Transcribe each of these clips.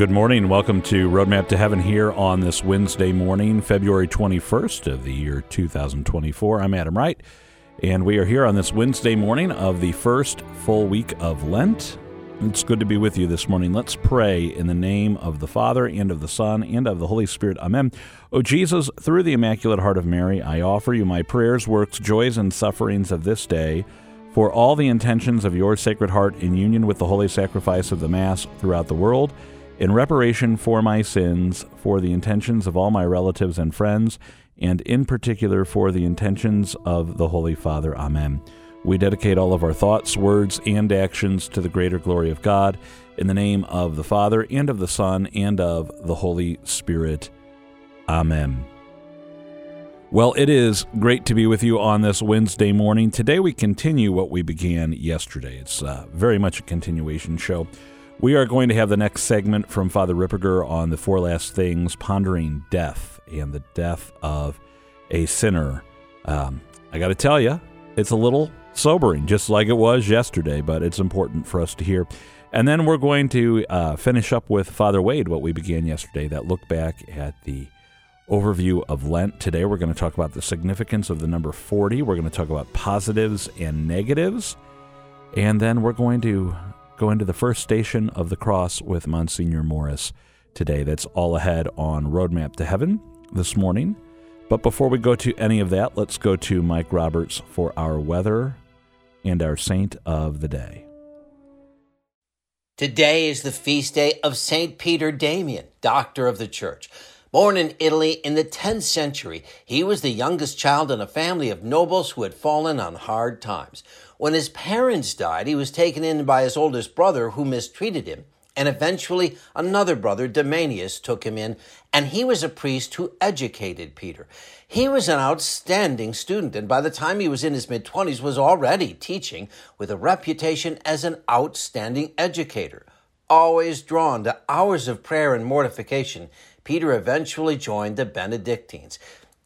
Good morning. Welcome to Roadmap to Heaven here on this Wednesday morning, February 21st of the year 2024. I'm Adam Wright, and we are here on this Wednesday morning of the first full week of Lent. It's good to be with you this morning. Let's pray in the name of the Father, and of the Son, and of the Holy Spirit. Amen. O Jesus, through the Immaculate Heart of Mary, I offer you my prayers, works, joys, and sufferings of this day for all the intentions of your Sacred Heart in union with the holy sacrifice of the Mass throughout the world in reparation for my sins, for the intentions of all my relatives and friends, and in particular for the intentions of the Holy Father. Amen. We dedicate all of our thoughts, words, and actions to the greater glory of God, in the name of the Father, and of the Son, and of the Holy Spirit. Amen. Well, it is great to be with you on this Wednesday morning. Today we continue what we began yesterday. It's uh, very much a continuation show. We are going to have the next segment from Father Ripperger on the four last things, pondering death and the death of a sinner. Um, I got to tell you, it's a little sobering, just like it was yesterday, but it's important for us to hear. And then we're going to uh, finish up with Father Wade, what we began yesterday, that look back at the overview of Lent. Today we're going to talk about the significance of the number 40. We're going to talk about positives and negatives. And then we're going to go into the first station of the cross with Monsignor Morris today. That's all ahead on Roadmap to Heaven this morning. But before we go to any of that, let's go to Mike Roberts for our weather and our saint of the day. Today is the feast day of St. Peter Damian, doctor of the church. Born in Italy in the 10th century, he was the youngest child in a family of nobles who had fallen on hard times. When his parents died, he was taken in by his oldest brother who mistreated him. And eventually, another brother, Damianus, took him in, and he was a priest who educated Peter. He was an outstanding student, and by the time he was in his mid 20s, was already teaching with a reputation as an outstanding educator. Always drawn to hours of prayer and mortification, Peter eventually joined the Benedictines.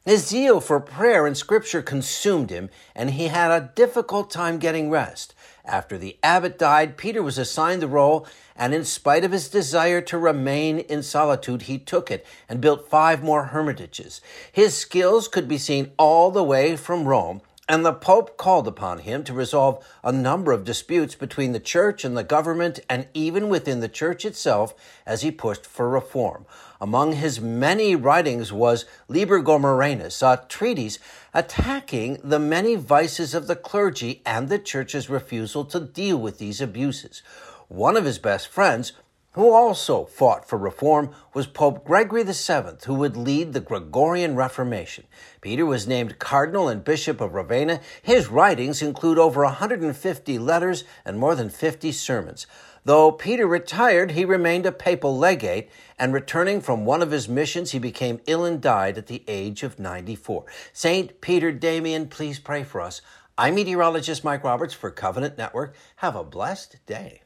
His zeal for prayer and scripture consumed him, and he had a difficult time getting rest. After the abbot died, Peter was assigned the role, and in spite of his desire to remain in solitude, he took it and built five more hermitages. His skills could be seen all the way from Rome, and the Pope called upon him to resolve a number of disputes between the church and the government, and even within the church itself, as he pushed for reform. Among his many writings was Liber Gomorrhianus, a treatise attacking the many vices of the clergy and the church's refusal to deal with these abuses. One of his best friends, who also fought for reform, was Pope Gregory VII, who would lead the Gregorian Reformation. Peter was named Cardinal and Bishop of Ravenna. His writings include over 150 letters and more than 50 sermons. Though Peter retired, he remained a papal legate, and returning from one of his missions, he became ill and died at the age of 94. St. Peter Damian, please pray for us. I'm meteorologist Mike Roberts for Covenant Network. Have a blessed day.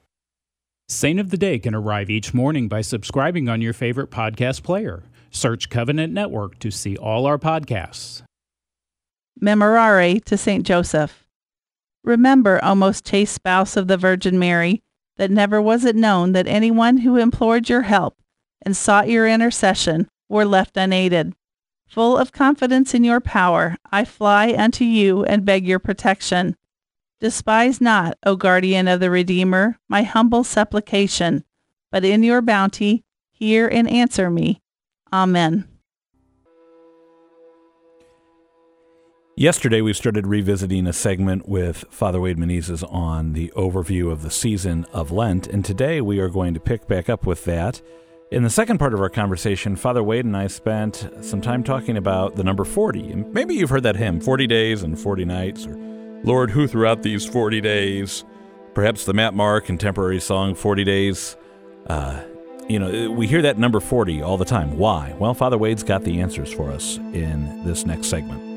Saint of the Day can arrive each morning by subscribing on your favorite podcast player. Search Covenant Network to see all our podcasts. Memorare to St. Joseph. Remember, O most chaste spouse of the Virgin Mary, that never was it known that anyone who implored your help and sought your intercession were left unaided. Full of confidence in your power, I fly unto you and beg your protection. Despise not, O guardian of the Redeemer, my humble supplication, but in your bounty hear and answer me. Amen. Yesterday, we started revisiting a segment with Father Wade Menezes on the overview of the season of Lent, and today we are going to pick back up with that. In the second part of our conversation, Father Wade and I spent some time talking about the number 40. And maybe you've heard that hymn, 40 Days and 40 Nights, or Lord, who throughout these 40 days, perhaps the Matt Maher contemporary song, 40 Days. Uh, you know, we hear that number 40 all the time. Why? Well, Father Wade's got the answers for us in this next segment.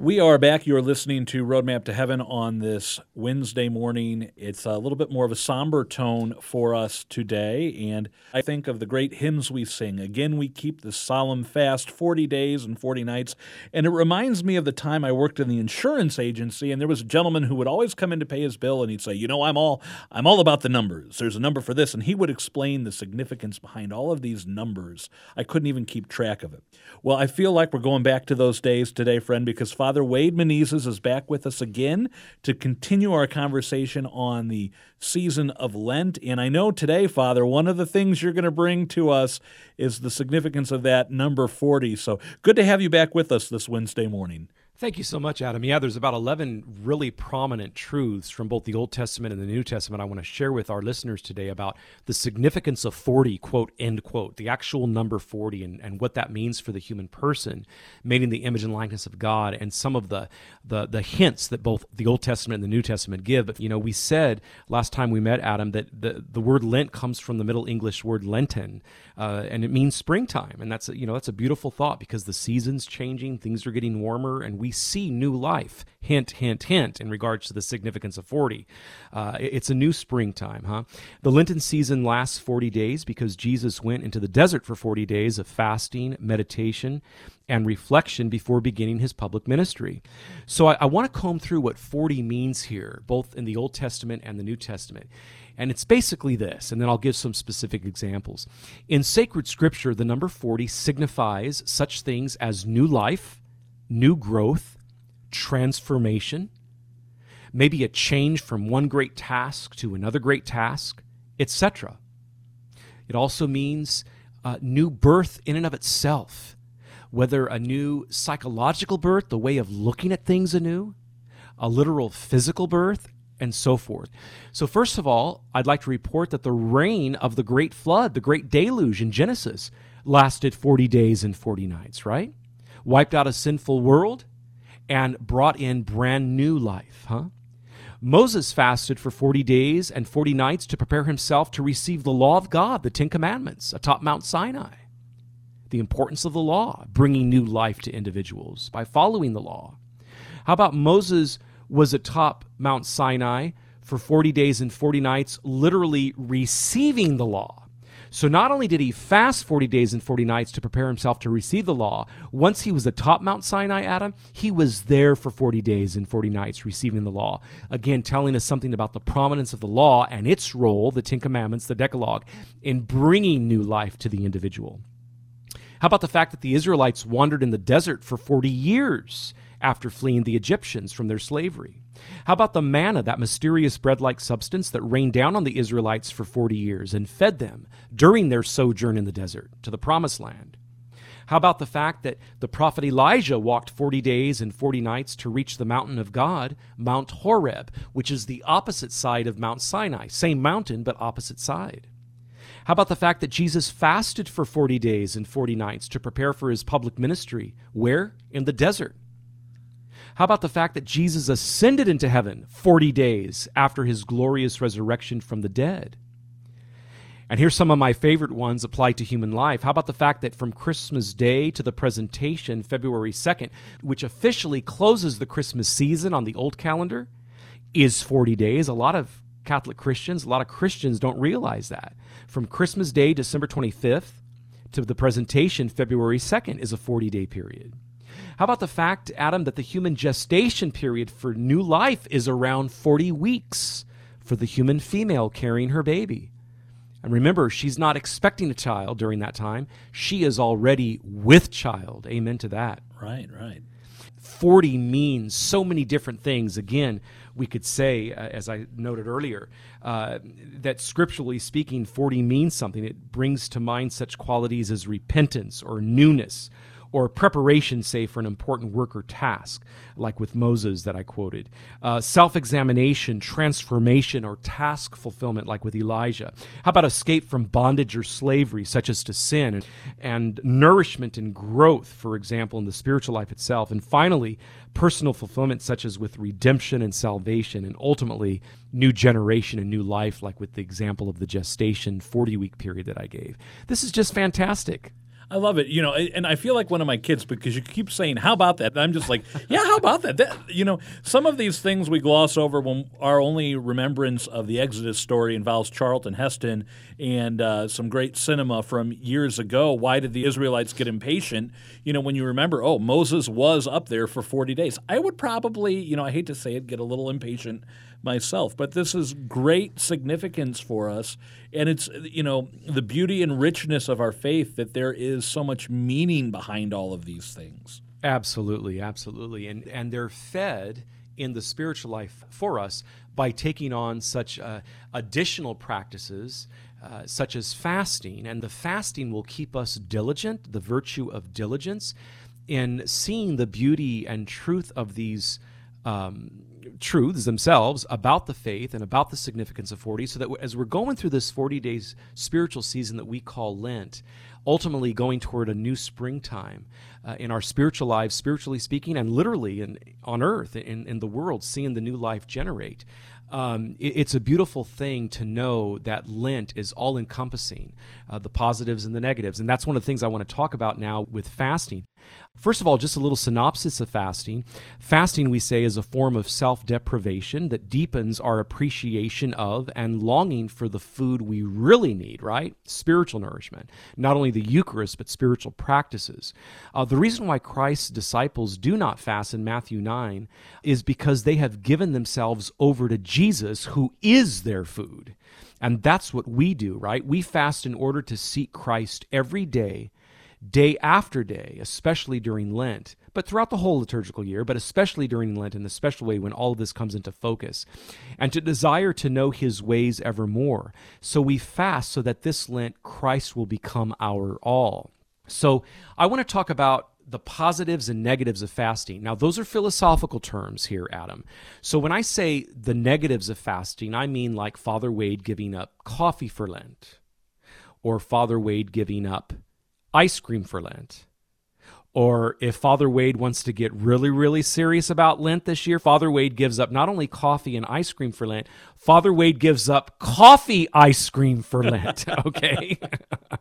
We are back. You're listening to Roadmap to Heaven on this Wednesday morning. It's a little bit more of a somber tone for us today, and I think of the great hymns we sing. Again, we keep the solemn fast 40 days and 40 nights, and it reminds me of the time I worked in the insurance agency, and there was a gentleman who would always come in to pay his bill, and he'd say, "You know, I'm all I'm all about the numbers. There's a number for this," and he would explain the significance behind all of these numbers. I couldn't even keep track of it. Well, I feel like we're going back to those days today, friend, because Father Wade Menezes is back with us again to continue our conversation on the season of Lent. And I know today, Father, one of the things you're going to bring to us is the significance of that number 40. So good to have you back with us this Wednesday morning. Thank you so much, Adam. Yeah, there's about 11 really prominent truths from both the Old Testament and the New Testament I want to share with our listeners today about the significance of 40, quote, end quote, the actual number 40 and, and what that means for the human person, made in the image and likeness of God, and some of the, the, the hints that both the Old Testament and the New Testament give. But, you know, we said last time we met, Adam, that the, the word Lent comes from the Middle English word Lenten, uh, and it means springtime. And that's, a, you know, that's a beautiful thought because the season's changing, things are getting warmer, and we we see new life. Hint, hint, hint, in regards to the significance of 40. Uh, it's a new springtime, huh? The Lenten season lasts 40 days because Jesus went into the desert for 40 days of fasting, meditation, and reflection before beginning his public ministry. So I, I want to comb through what 40 means here, both in the Old Testament and the New Testament. And it's basically this, and then I'll give some specific examples. In sacred scripture, the number 40 signifies such things as new life, new growth, transformation, maybe a change from one great task to another great task, etc. It also means a new birth in and of itself, whether a new psychological birth, the way of looking at things anew, a literal physical birth, and so forth. So, first of all, I'd like to report that the reign of the great flood, the great deluge in Genesis, lasted 40 days and 40 nights, right? Wiped out a sinful world, and brought in brand new life, huh? Moses fasted for 40 days and 40 nights to prepare himself to receive the law of God, the Ten Commandments, atop Mount Sinai. The importance of the law, bringing new life to individuals by following the law. How about Moses was atop Mount Sinai for 40 days and 40 nights, literally receiving the law? So not only did he fast 40 days and 40 nights to prepare himself to receive the law, once he was atop Mount Sinai, Adam, he was there for 40 days and 40 nights receiving the law. Again, telling us something about the prominence of the law and its role, the Ten Commandments, the Decalogue, in bringing new life to the individual. How about the fact that the Israelites wandered in the desert for 40 years after fleeing the Egyptians from their slavery? How about the manna, that mysterious bread like substance that rained down on the Israelites for 40 years and fed them during their sojourn in the desert to the promised land? How about the fact that the prophet Elijah walked 40 days and 40 nights to reach the mountain of God, Mount Horeb, which is the opposite side of Mount Sinai? Same mountain, but opposite side. How about the fact that Jesus fasted for 40 days and 40 nights to prepare for his public ministry? Where? In the desert. How about the fact that Jesus ascended into heaven 40 days after his glorious resurrection from the dead? And here's some of my favorite ones applied to human life. How about the fact that from Christmas Day to the presentation, February 2nd, which officially closes the Christmas season on the old calendar, is 40 days? A lot of Catholic Christians, a lot of Christians don't realize that. From Christmas Day, December 25th, to the presentation, February 2nd, is a 40 day period. How about the fact, Adam, that the human gestation period for new life is around 40 weeks for the human female carrying her baby? And remember, she's not expecting a child during that time. She is already with child. Amen to that. Right, right. 40 means so many different things. Again, we could say, uh, as I noted earlier, uh, that scripturally speaking, 40 means something. It brings to mind such qualities as repentance or newness or preparation, say, for an important work or task, like with Moses that I quoted, uh, self examination, transformation, or task fulfillment, like with Elijah. How about escape from bondage or slavery, such as to sin, and, and nourishment and growth, for example, in the spiritual life itself? And finally, personal fulfillment, such as with redemption and salvation, and ultimately, new generation and new life, like with the example of the gestation 40 week period that I gave. This is just fantastic. I love it. You know, and I feel like one of my kids because you keep saying, "How about that?" And I'm just like, "Yeah, how about that?" that? You know, some of these things we gloss over when our only remembrance of the Exodus story involves Charlton Heston and uh, some great cinema from years ago. Why did the Israelites get impatient? You know, when you remember, oh, Moses was up there for 40 days. I would probably, you know, I hate to say it, get a little impatient myself. But this is great significance for us. And it's, you know, the beauty and richness of our faith that there is so much meaning behind all of these things. Absolutely, absolutely. And, and they're fed in the spiritual life for us by taking on such uh, additional practices uh, such as fasting. And the fasting will keep us diligent, the virtue of diligence, in seeing the beauty and truth of these um, truths themselves about the faith and about the significance of 40 so that as we're going through this 40 days spiritual season that we call lent ultimately going toward a new springtime uh, in our spiritual lives spiritually speaking and literally in, on earth in, in the world seeing the new life generate um, it, it's a beautiful thing to know that Lent is all encompassing, uh, the positives and the negatives. And that's one of the things I want to talk about now with fasting. First of all, just a little synopsis of fasting. Fasting, we say, is a form of self deprivation that deepens our appreciation of and longing for the food we really need, right? Spiritual nourishment. Not only the Eucharist, but spiritual practices. Uh, the reason why Christ's disciples do not fast in Matthew 9 is because they have given themselves over to Jesus, who is their food. And that's what we do, right? We fast in order to seek Christ every day day after day, especially during Lent, but throughout the whole liturgical year, but especially during Lent in the special way when all of this comes into focus, and to desire to know his ways evermore. So we fast so that this Lent Christ will become our all. So I want to talk about the positives and negatives of fasting. Now, those are philosophical terms here, Adam. So when I say the negatives of fasting, I mean like Father Wade giving up coffee for Lent, or Father Wade giving up ice cream for Lent. Or if Father Wade wants to get really, really serious about Lent this year, Father Wade gives up not only coffee and ice cream for Lent, Father Wade gives up coffee ice cream for Lent. Okay.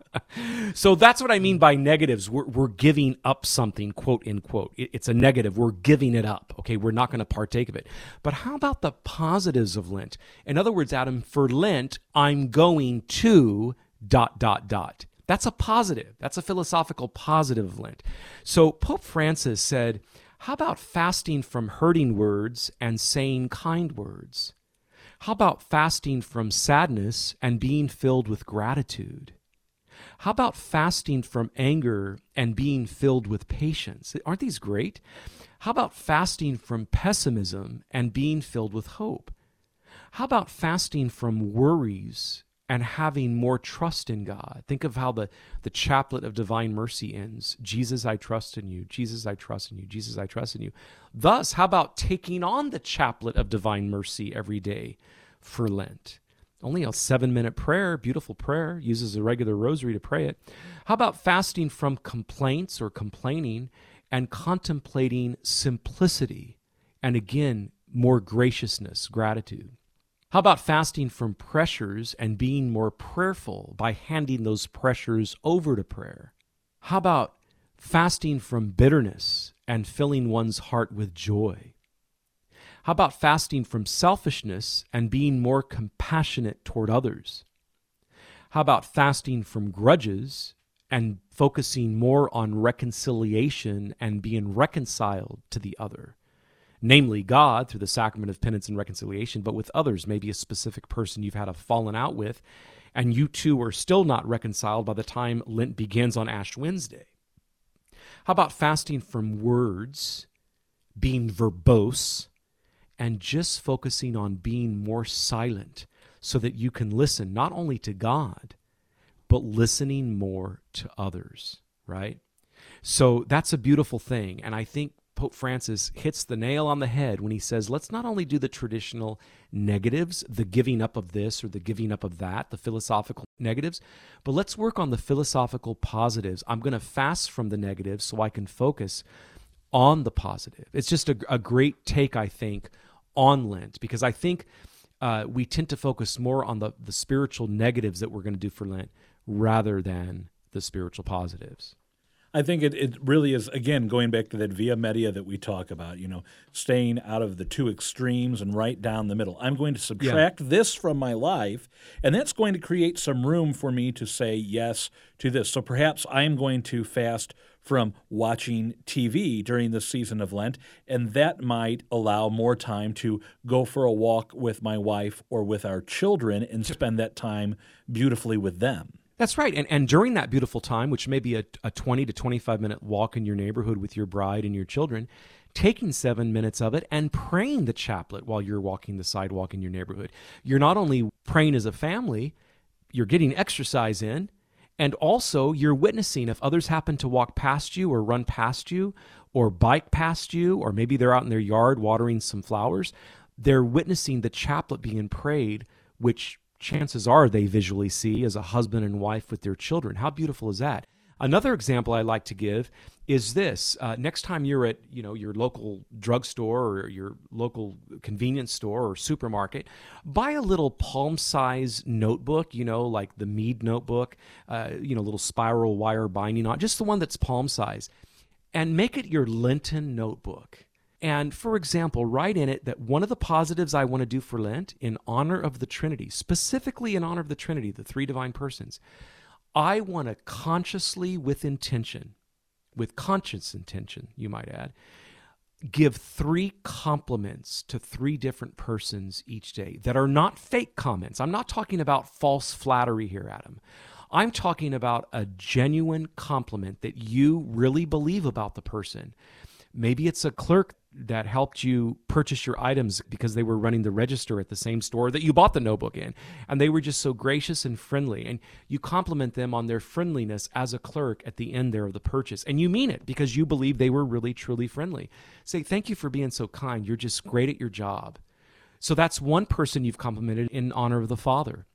so that's what I mean by negatives. We're, we're giving up something, quote unquote. It, it's a negative. We're giving it up. Okay. We're not going to partake of it. But how about the positives of Lent? In other words, Adam, for Lent, I'm going to dot, dot, dot. That's a positive. That's a philosophical positive of Lent. So Pope Francis said, How about fasting from hurting words and saying kind words? How about fasting from sadness and being filled with gratitude? How about fasting from anger and being filled with patience? Aren't these great? How about fasting from pessimism and being filled with hope? How about fasting from worries and having more trust in God. Think of how the, the chaplet of divine mercy ends Jesus, I trust in you. Jesus, I trust in you. Jesus, I trust in you. Thus, how about taking on the chaplet of divine mercy every day for Lent? Only a seven minute prayer, beautiful prayer, uses a regular rosary to pray it. How about fasting from complaints or complaining and contemplating simplicity and again, more graciousness, gratitude? How about fasting from pressures and being more prayerful by handing those pressures over to prayer? How about fasting from bitterness and filling one's heart with joy? How about fasting from selfishness and being more compassionate toward others? How about fasting from grudges and focusing more on reconciliation and being reconciled to the other? Namely God through the sacrament of penance and reconciliation, but with others, maybe a specific person you've had a fallen out with, and you two are still not reconciled by the time Lent begins on Ash Wednesday. How about fasting from words, being verbose, and just focusing on being more silent so that you can listen not only to God, but listening more to others, right? So that's a beautiful thing. And I think Pope Francis hits the nail on the head when he says, let's not only do the traditional negatives, the giving up of this or the giving up of that, the philosophical negatives, but let's work on the philosophical positives. I'm going to fast from the negatives so I can focus on the positive. It's just a, a great take, I think, on Lent because I think uh, we tend to focus more on the, the spiritual negatives that we're going to do for Lent rather than the the spiritual positives. I think it, it really is, again, going back to that via media that we talk about, you know, staying out of the two extremes and right down the middle. I'm going to subtract yeah. this from my life, and that's going to create some room for me to say yes to this. So perhaps I'm going to fast from watching TV during the season of Lent, and that might allow more time to go for a walk with my wife or with our children and spend that time beautifully with them. That's right. And, and during that beautiful time, which may be a, a 20 to 25 minute walk in your neighborhood with your bride and your children, taking seven minutes of it and praying the chaplet while you're walking the sidewalk in your neighborhood. You're not only praying as a family, you're getting exercise in, and also you're witnessing if others happen to walk past you or run past you or bike past you, or maybe they're out in their yard watering some flowers, they're witnessing the chaplet being prayed, which chances are they visually see as a husband and wife with their children. How beautiful is that? Another example I like to give is this: uh, next time you're at you know your local drugstore or your local convenience store or supermarket, buy a little palm-size notebook. You know, like the Mead notebook. Uh, you know, little spiral wire binding on, just the one that's palm size, and make it your Lenten notebook. And for example, write in it that one of the positives I want to do for Lent in honor of the Trinity, specifically in honor of the Trinity, the three divine persons, I want to consciously, with intention, with conscious intention, you might add, give three compliments to three different persons each day that are not fake comments. I'm not talking about false flattery here, Adam. I'm talking about a genuine compliment that you really believe about the person. Maybe it's a clerk that helped you purchase your items because they were running the register at the same store that you bought the notebook in. And they were just so gracious and friendly. And you compliment them on their friendliness as a clerk at the end there of the purchase. And you mean it because you believe they were really, truly friendly. Say, thank you for being so kind. You're just great at your job. So that's one person you've complimented in honor of the Father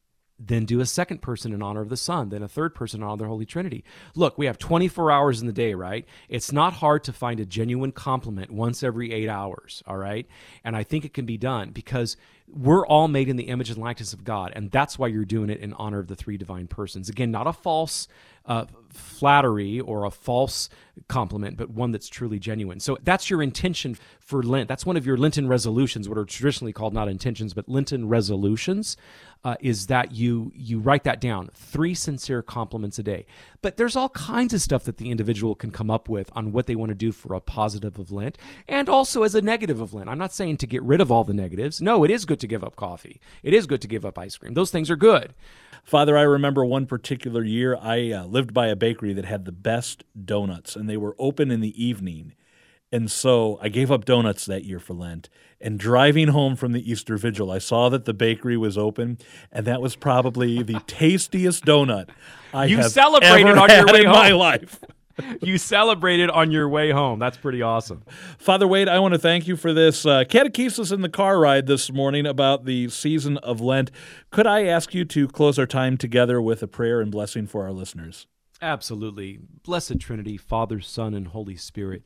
then do a second person in honor of the Son, then a third person in honor of the Holy Trinity. Look, we have 24 hours in the day, right? It's not hard to find a genuine compliment once every eight hours, all right? And I think it can be done because we're all made in the image and likeness of God, and that's why you're doing it in honor of the three divine persons. Again, not a false uh, flattery or a false compliment, but one that's truly genuine. So that's your intention for Lent. That's one of your Lenten resolutions, what are traditionally called not intentions, but Lenten resolutions uh, is that you you write that down. Three sincere compliments a day. But there's all kinds of stuff that the individual can come up with on what they want to do for a positive of lent and also as a negative of lent. I'm not saying to get rid of all the negatives. No it is good to give up coffee. It is good to give up ice cream. Those things are good. Father i remember one particular year i uh, lived by a bakery that had the best donuts and they were open in the evening and so I gave up donuts that year for Lent. And driving home from the Easter Vigil, I saw that the bakery was open, and that was probably the tastiest donut I you have celebrated ever on your way in home. my life. you celebrated on your way home. That's pretty awesome. Father Wade, I want to thank you for this uh, catechesis in the car ride this morning about the season of Lent. Could I ask you to close our time together with a prayer and blessing for our listeners? Absolutely. Blessed Trinity, Father, Son, and Holy Spirit.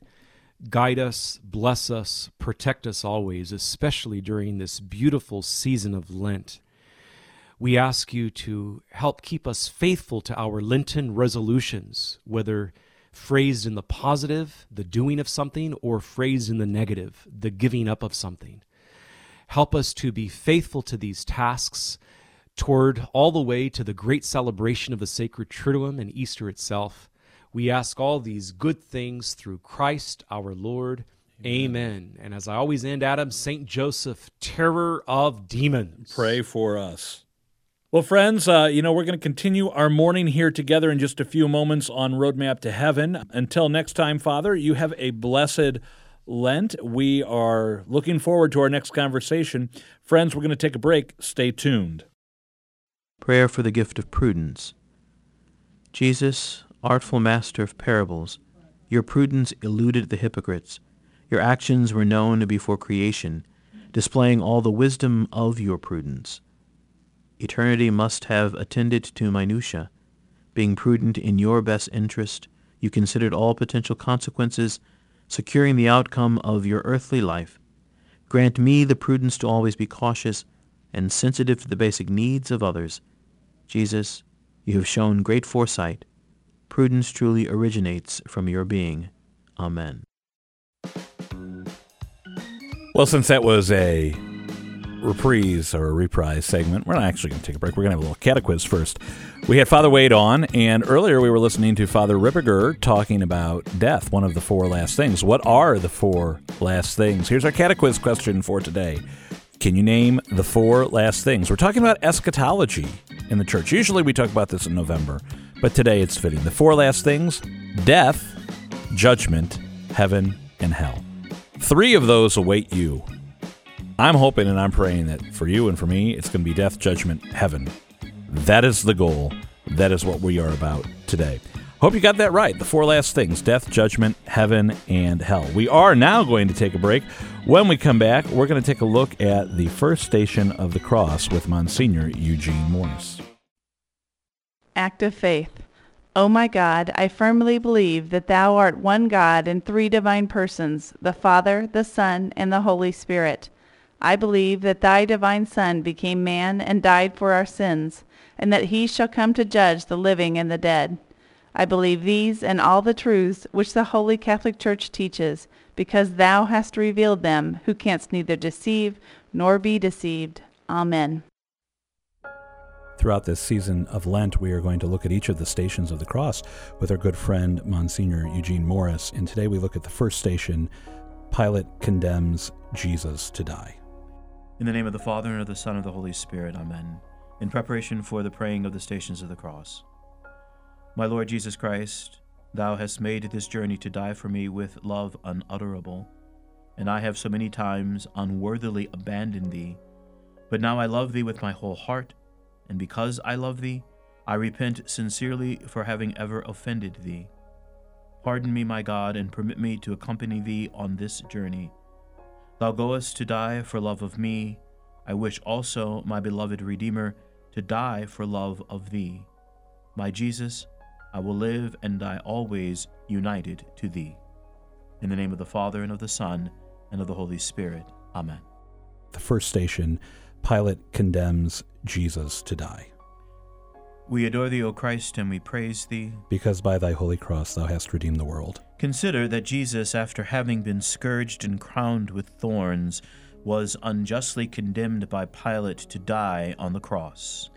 Guide us, bless us, protect us always, especially during this beautiful season of Lent. We ask you to help keep us faithful to our Lenten resolutions, whether phrased in the positive, the doing of something, or phrased in the negative, the giving up of something. Help us to be faithful to these tasks toward all the way to the great celebration of the sacred Triduum and Easter itself. We ask all these good things through Christ our Lord. Amen. Amen. And as I always end, Adam, St. Joseph, terror of demons. Pray for us. Well, friends, uh, you know, we're going to continue our morning here together in just a few moments on Roadmap to Heaven. Until next time, Father, you have a blessed Lent. We are looking forward to our next conversation. Friends, we're going to take a break. Stay tuned. Prayer for the gift of prudence. Jesus, artful master of parables, your prudence eluded the hypocrites. Your actions were known before creation, displaying all the wisdom of your prudence. Eternity must have attended to minutia. Being prudent in your best interest, you considered all potential consequences, securing the outcome of your earthly life. Grant me the prudence to always be cautious and sensitive to the basic needs of others. Jesus, you have shown great foresight prudence truly originates from your being. Amen. Well, since that was a reprise or a reprise segment, we're not actually going to take a break. We're going to have a little catequiz first. We had Father Wade on, and earlier we were listening to Father Ripperger talking about death, one of the four last things. What are the four last things? Here's our catequiz question for today. Can you name the four last things? We're talking about eschatology in the church. Usually we talk about this in November, but today it's fitting. The four last things death, judgment, heaven, and hell. Three of those await you. I'm hoping and I'm praying that for you and for me, it's going to be death, judgment, heaven. That is the goal. That is what we are about today. Hope you got that right. The four last things death, judgment, heaven, and hell. We are now going to take a break. When we come back, we're going to take a look at the first station of the cross with Monsignor Eugene Morris. Act of faith. O my God, I firmly believe that thou art one God in three divine persons, the Father, the Son, and the Holy Spirit. I believe that thy divine Son became man and died for our sins, and that he shall come to judge the living and the dead. I believe these and all the truths which the Holy Catholic Church teaches, because thou hast revealed them, who canst neither deceive nor be deceived. Amen. Throughout this season of Lent, we are going to look at each of the stations of the cross with our good friend Monsignor Eugene Morris. And today we look at the first station Pilate condemns Jesus to die. In the name of the Father, and of the Son, and of the Holy Spirit, Amen. In preparation for the praying of the stations of the cross. My Lord Jesus Christ, Thou hast made this journey to die for me with love unutterable, and I have so many times unworthily abandoned Thee. But now I love Thee with my whole heart and because I love thee, I repent sincerely for having ever offended thee. Pardon me, my God, and permit me to accompany thee on this journey. Thou goest to die for love of me. I wish also, my beloved Redeemer, to die for love of thee. My Jesus, I will live and die always united to thee. In the name of the Father, and of the Son, and of the Holy Spirit. Amen. The first station Pilate condemns Jesus to die. We adore thee, O Christ, and we praise thee. Because by thy holy cross thou hast redeemed the world. Consider that Jesus, after having been scourged and crowned with thorns, was unjustly condemned by Pilate to die on the cross.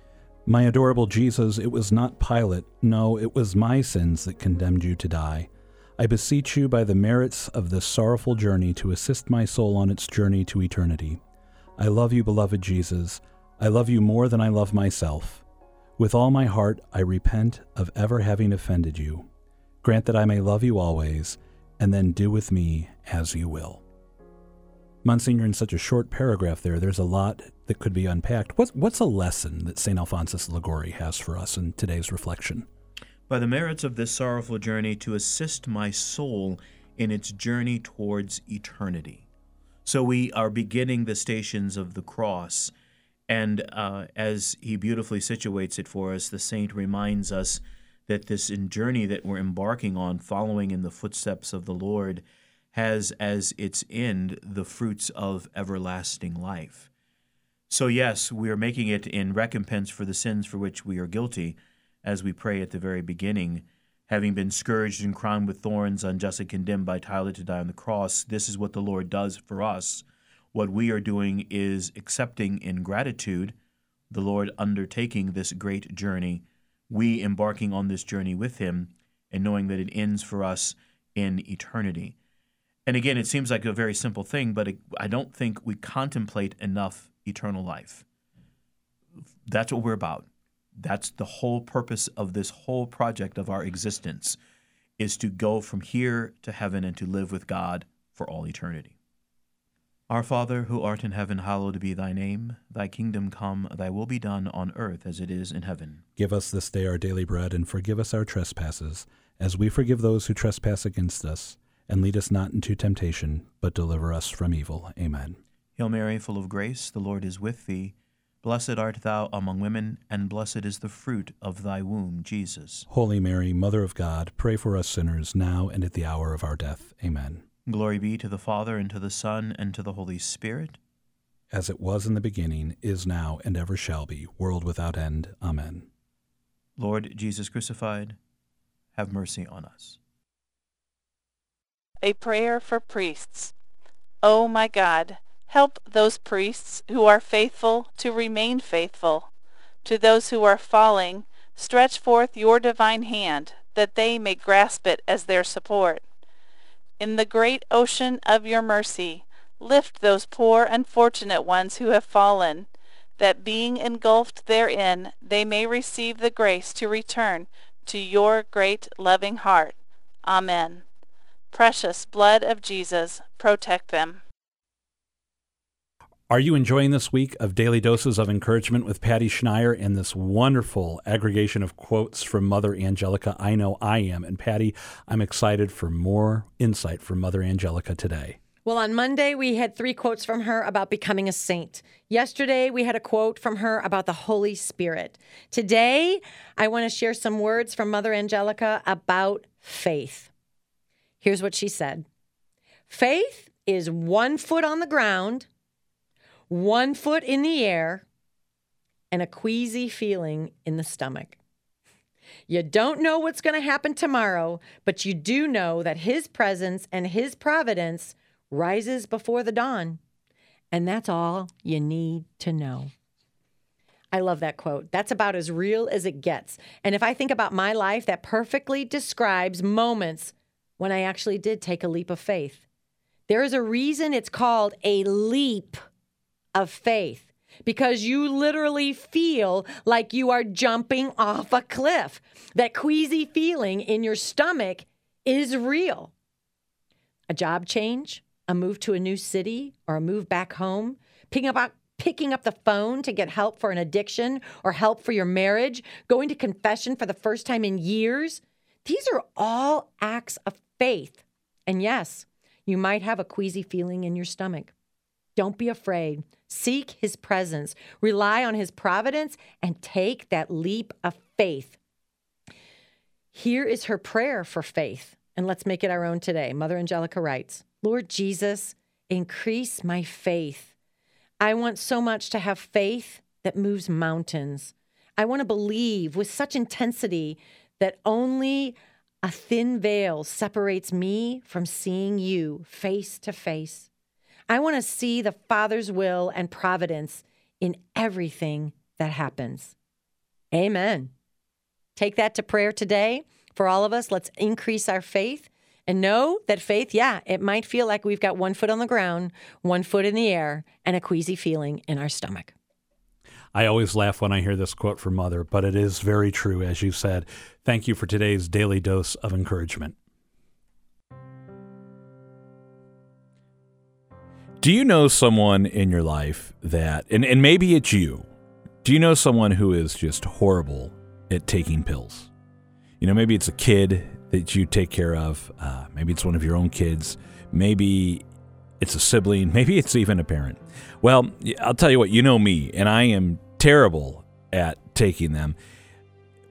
My adorable Jesus, it was not Pilate, no, it was my sins that condemned you to die. I beseech you by the merits of this sorrowful journey to assist my soul on its journey to eternity. I love you, beloved Jesus. I love you more than I love myself. With all my heart, I repent of ever having offended you. Grant that I may love you always, and then do with me as you will. Monsignor, in such a short paragraph there, there's a lot that could be unpacked. What's, what's a lesson that St. Alphonsus Liguori has for us in today's reflection? By the merits of this sorrowful journey, to assist my soul in its journey towards eternity. So we are beginning the stations of the cross. And uh, as he beautifully situates it for us, the saint reminds us that this journey that we're embarking on, following in the footsteps of the Lord, has as its end the fruits of everlasting life. So, yes, we are making it in recompense for the sins for which we are guilty, as we pray at the very beginning having been scourged and crowned with thorns, unjustly condemned by Pilate to die on the cross, this is what the Lord does for us. What we are doing is accepting in gratitude the Lord undertaking this great journey, we embarking on this journey with Him, and knowing that it ends for us in eternity. And again, it seems like a very simple thing, but I don't think we contemplate enough eternal life. That's what we're about. That's the whole purpose of this whole project of our existence is to go from here to heaven and to live with God for all eternity. Our Father, who art in heaven, hallowed be thy name. Thy kingdom come, thy will be done on earth as it is in heaven. Give us this day our daily bread, and forgive us our trespasses, as we forgive those who trespass against us. And lead us not into temptation, but deliver us from evil. Amen. Hail Mary, full of grace, the Lord is with thee. Blessed art thou among women, and blessed is the fruit of thy womb, Jesus. Holy Mary, Mother of God, pray for us sinners, now and at the hour of our death. Amen. Glory be to the Father, and to the Son, and to the Holy Spirit. As it was in the beginning, is now, and ever shall be, world without end. Amen. Lord Jesus crucified, have mercy on us. A prayer for priests. O my God, help those priests who are faithful to remain faithful. To those who are falling, stretch forth your divine hand, that they may grasp it as their support. In the great ocean of your mercy, lift those poor unfortunate ones who have fallen, that being engulfed therein, they may receive the grace to return to your great loving heart. Amen. Precious blood of Jesus, protect them. Are you enjoying this week of Daily Doses of Encouragement with Patty Schneier and this wonderful aggregation of quotes from Mother Angelica? I know I am. And Patty, I'm excited for more insight from Mother Angelica today. Well, on Monday, we had three quotes from her about becoming a saint. Yesterday, we had a quote from her about the Holy Spirit. Today, I want to share some words from Mother Angelica about faith. Here's what she said Faith is one foot on the ground one foot in the air, and a queasy feeling in the stomach. You don't know what's going to happen tomorrow, but you do know that His presence and His providence rises before the dawn. And that's all you need to know. I love that quote. That's about as real as it gets. And if I think about my life, that perfectly describes moments when I actually did take a leap of faith. There is a reason it's called a leap of faith because you literally feel like you are jumping off a cliff. That queasy feeling in your stomach is real. A job change, a move to a new city, or a move back home, picking up, picking up the phone to get help for an addiction or help for your marriage, going to confession for the first time in years. These are all acts of faith. And yes, you might have a queasy feeling in your stomach. Don't be afraid. Seek his presence, rely on his providence, and take that leap of faith. Here is her prayer for faith, and let's make it our own today. Mother Angelica writes Lord Jesus, increase my faith. I want so much to have faith that moves mountains. I want to believe with such intensity that only a thin veil separates me from seeing you face to face. I want to see the Father's will and providence in everything that happens. Amen. Take that to prayer today for all of us. Let's increase our faith and know that faith, yeah, it might feel like we've got one foot on the ground, one foot in the air, and a queasy feeling in our stomach. I always laugh when I hear this quote from Mother, but it is very true, as you said. Thank you for today's daily dose of encouragement. Do you know someone in your life that, and, and maybe it's you, do you know someone who is just horrible at taking pills? You know, maybe it's a kid that you take care of, uh, maybe it's one of your own kids, maybe it's a sibling, maybe it's even a parent. Well, I'll tell you what, you know me, and I am terrible at taking them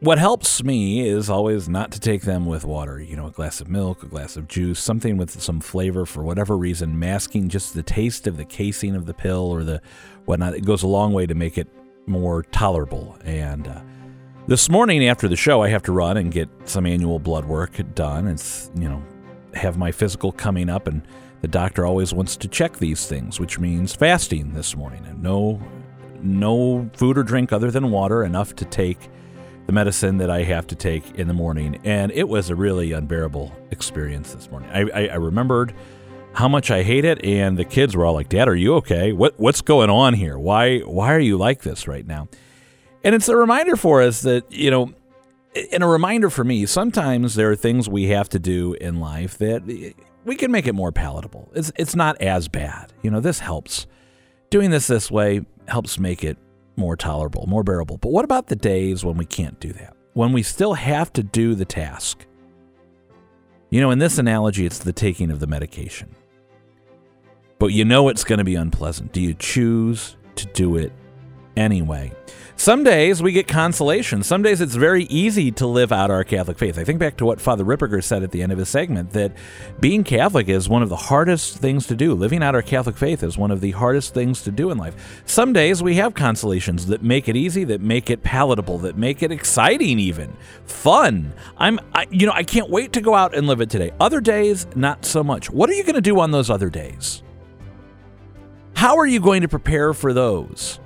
what helps me is always not to take them with water. You know, a glass of milk, a glass of juice, something with some flavor for whatever reason, masking just the taste of the casing of the pill or the whatnot. It goes a long way to make it more tolerable. And uh, this morning after the show, I have to run and get some annual blood work done. It's, you know, have my physical coming up, and the doctor always wants to check these things, which means fasting this morning and no, no food or drink other than water, enough to take the medicine that I have to take in the morning. And it was a really unbearable experience this morning. I, I, I remembered how much I hate it, and the kids were all like, "Dad, are you okay? What what's going on here? Why why are you like this right now?" And it's a reminder for us that you know, and a reminder for me. Sometimes there are things we have to do in life that we can make it more palatable. It's it's not as bad. You know, this helps. Doing this this way helps make it more tolerable, more bearable. But what about the days when we can't do that? When we still have to do the task? You know, in this analogy, it's the taking of the medication. But you know it's going to be unpleasant. Do you choose to do it anyway. Some days we get consolation. Some days it's very easy to live out our Catholic faith. I think back to what Father Ripperger said at the end of his segment that being Catholic is one of the hardest things to do. Living out our Catholic faith is one of the hardest things to do in life. Some days we have consolations that make it easy, that make it palatable, that make it exciting even, fun. I'm I, you know, I can't wait to go out and live it today. Other days not so much. What are you going to do on those other days? How are you going to prepare for those?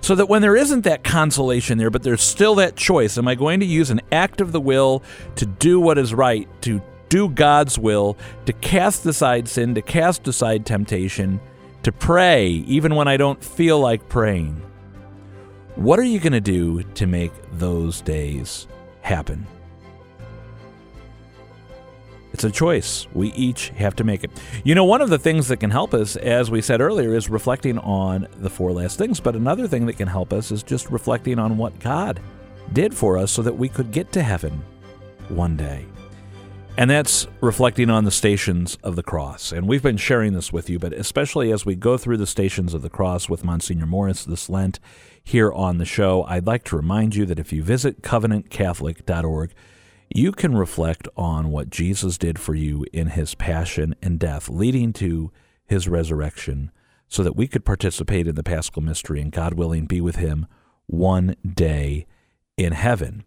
So that when there isn't that consolation there, but there's still that choice, am I going to use an act of the will to do what is right, to do God's will, to cast aside sin, to cast aside temptation, to pray even when I don't feel like praying? What are you going to do to make those days happen? It's a choice. We each have to make it. You know, one of the things that can help us, as we said earlier, is reflecting on the four last things. But another thing that can help us is just reflecting on what God did for us so that we could get to heaven one day. And that's reflecting on the stations of the cross. And we've been sharing this with you, but especially as we go through the stations of the cross with Monsignor Morris this Lent here on the show, I'd like to remind you that if you visit covenantcatholic.org, you can reflect on what Jesus did for you in his passion and death, leading to his resurrection, so that we could participate in the paschal mystery and, God willing, be with him one day in heaven.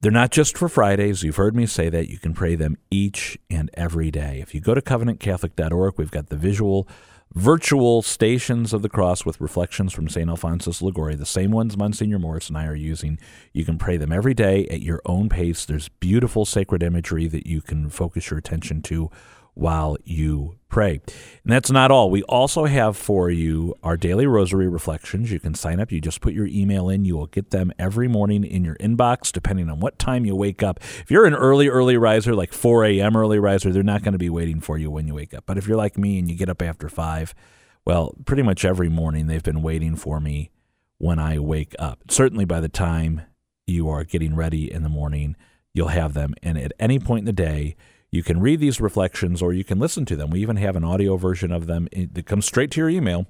They're not just for Fridays. You've heard me say that. You can pray them each and every day. If you go to covenantcatholic.org, we've got the visual virtual stations of the cross with reflections from St. Alphonsus Liguori, the same ones Monsignor Morris and I are using. You can pray them every day at your own pace. There's beautiful sacred imagery that you can focus your attention to while you pray. And that's not all. We also have for you our daily rosary reflections. You can sign up. You just put your email in. You will get them every morning in your inbox, depending on what time you wake up. If you're an early, early riser, like 4 a.m. early riser, they're not going to be waiting for you when you wake up. But if you're like me and you get up after 5, well, pretty much every morning they've been waiting for me when I wake up. Certainly by the time you are getting ready in the morning, you'll have them. And at any point in the day, you can read these reflections or you can listen to them. We even have an audio version of them that comes straight to your email,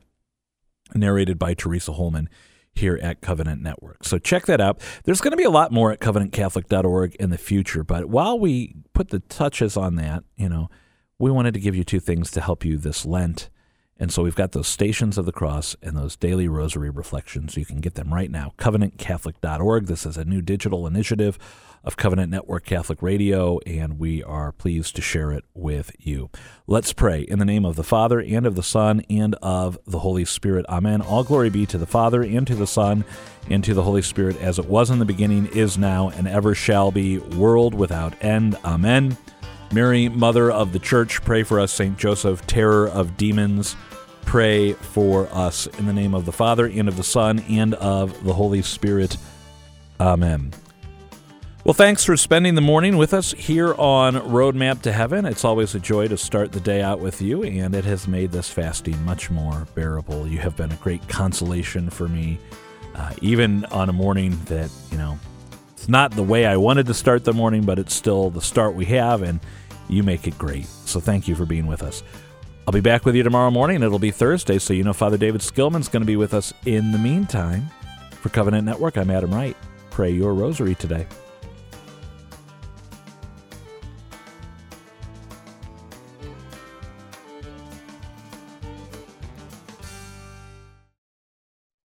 narrated by Teresa Holman here at Covenant Network. So check that out. There's going to be a lot more at covenantcatholic.org in the future, but while we put the touches on that, you know, we wanted to give you two things to help you this Lent. And so we've got those stations of the cross and those daily rosary reflections. You can get them right now. CovenantCatholic.org. This is a new digital initiative of Covenant Network Catholic Radio, and we are pleased to share it with you. Let's pray in the name of the Father, and of the Son, and of the Holy Spirit. Amen. All glory be to the Father, and to the Son, and to the Holy Spirit, as it was in the beginning, is now, and ever shall be, world without end. Amen. Mary, Mother of the Church, pray for us. St. Joseph, terror of demons, pray for us. In the name of the Father, and of the Son, and of the Holy Spirit. Amen. Well, thanks for spending the morning with us here on Roadmap to Heaven. It's always a joy to start the day out with you, and it has made this fasting much more bearable. You have been a great consolation for me, uh, even on a morning that, you know, it's not the way I wanted to start the morning, but it's still the start we have, and you make it great. So thank you for being with us. I'll be back with you tomorrow morning. It'll be Thursday, so you know Father David Skillman's going to be with us in the meantime. For Covenant Network, I'm Adam Wright. Pray your rosary today.